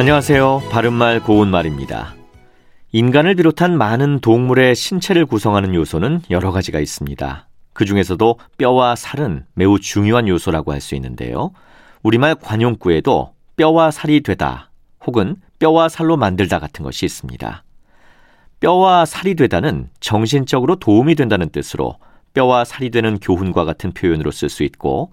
안녕하세요. 바른말 고운말입니다. 인간을 비롯한 많은 동물의 신체를 구성하는 요소는 여러 가지가 있습니다. 그 중에서도 뼈와 살은 매우 중요한 요소라고 할 수 있는데요. 우리말 관용구에도 뼈와 살이 되다 혹은 뼈와 살로 만들다 같은 것이 있습니다. 뼈와 살이 되다는 정신적으로 도움이 된다는 뜻으로 뼈와 살이 되는 교훈과 같은 표현으로 쓸 수 있고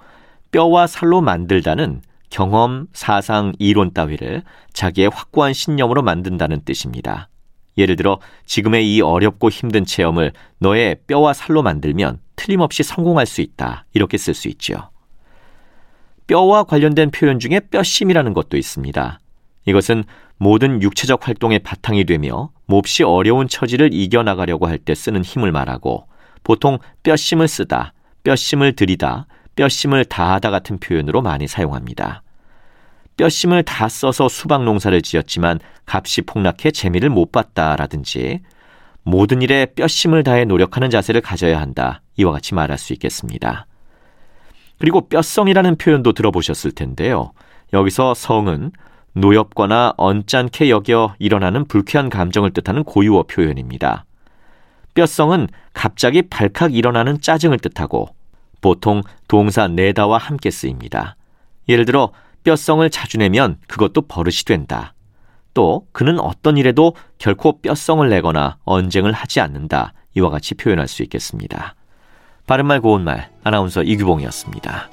뼈와 살로 만들다는 경험, 사상, 이론 따위를 자기의 확고한 신념으로 만든다는 뜻입니다. 예를 들어 지금의 이 어렵고 힘든 체험을 너의 뼈와 살로 만들면 틀림없이 성공할 수 있다. 이렇게 쓸 수 있죠. 뼈와 관련된 표현 중에 뼈심이라는 것도 있습니다. 이것은 모든 육체적 활동의 바탕이 되며 몹시 어려운 처지를 이겨나가려고 할 때 쓰는 힘을 말하고 보통 뼈심을 쓰다, 뼈심을 들이다, 뼈심을 다하다 같은 표현으로 많이 사용합니다. 뼈심을 다 써서 수박 농사를 지었지만 값이 폭락해 재미를 못 봤다라든지 모든 일에 뼈심을 다해 노력하는 자세를 가져야 한다. 이와 같이 말할 수 있겠습니다. 그리고 뼈성이라는 표현도 들어보셨을 텐데요. 여기서 성은 노엽거나 언짢게 여겨 일어나는 불쾌한 감정을 뜻하는 고유어 표현입니다. 뼈성은 갑자기 발칵 일어나는 짜증을 뜻하고 보통 동사 내다와 함께 쓰입니다. 예를 들어 뼈성을 자주 내면 그것도 버릇이 된다. 또 그는 어떤 일에도 결코 뼈성을 내거나 언쟁을 하지 않는다. 이와 같이 표현할 수 있겠습니다. 바른말 고운말 아나운서 이규봉이었습니다.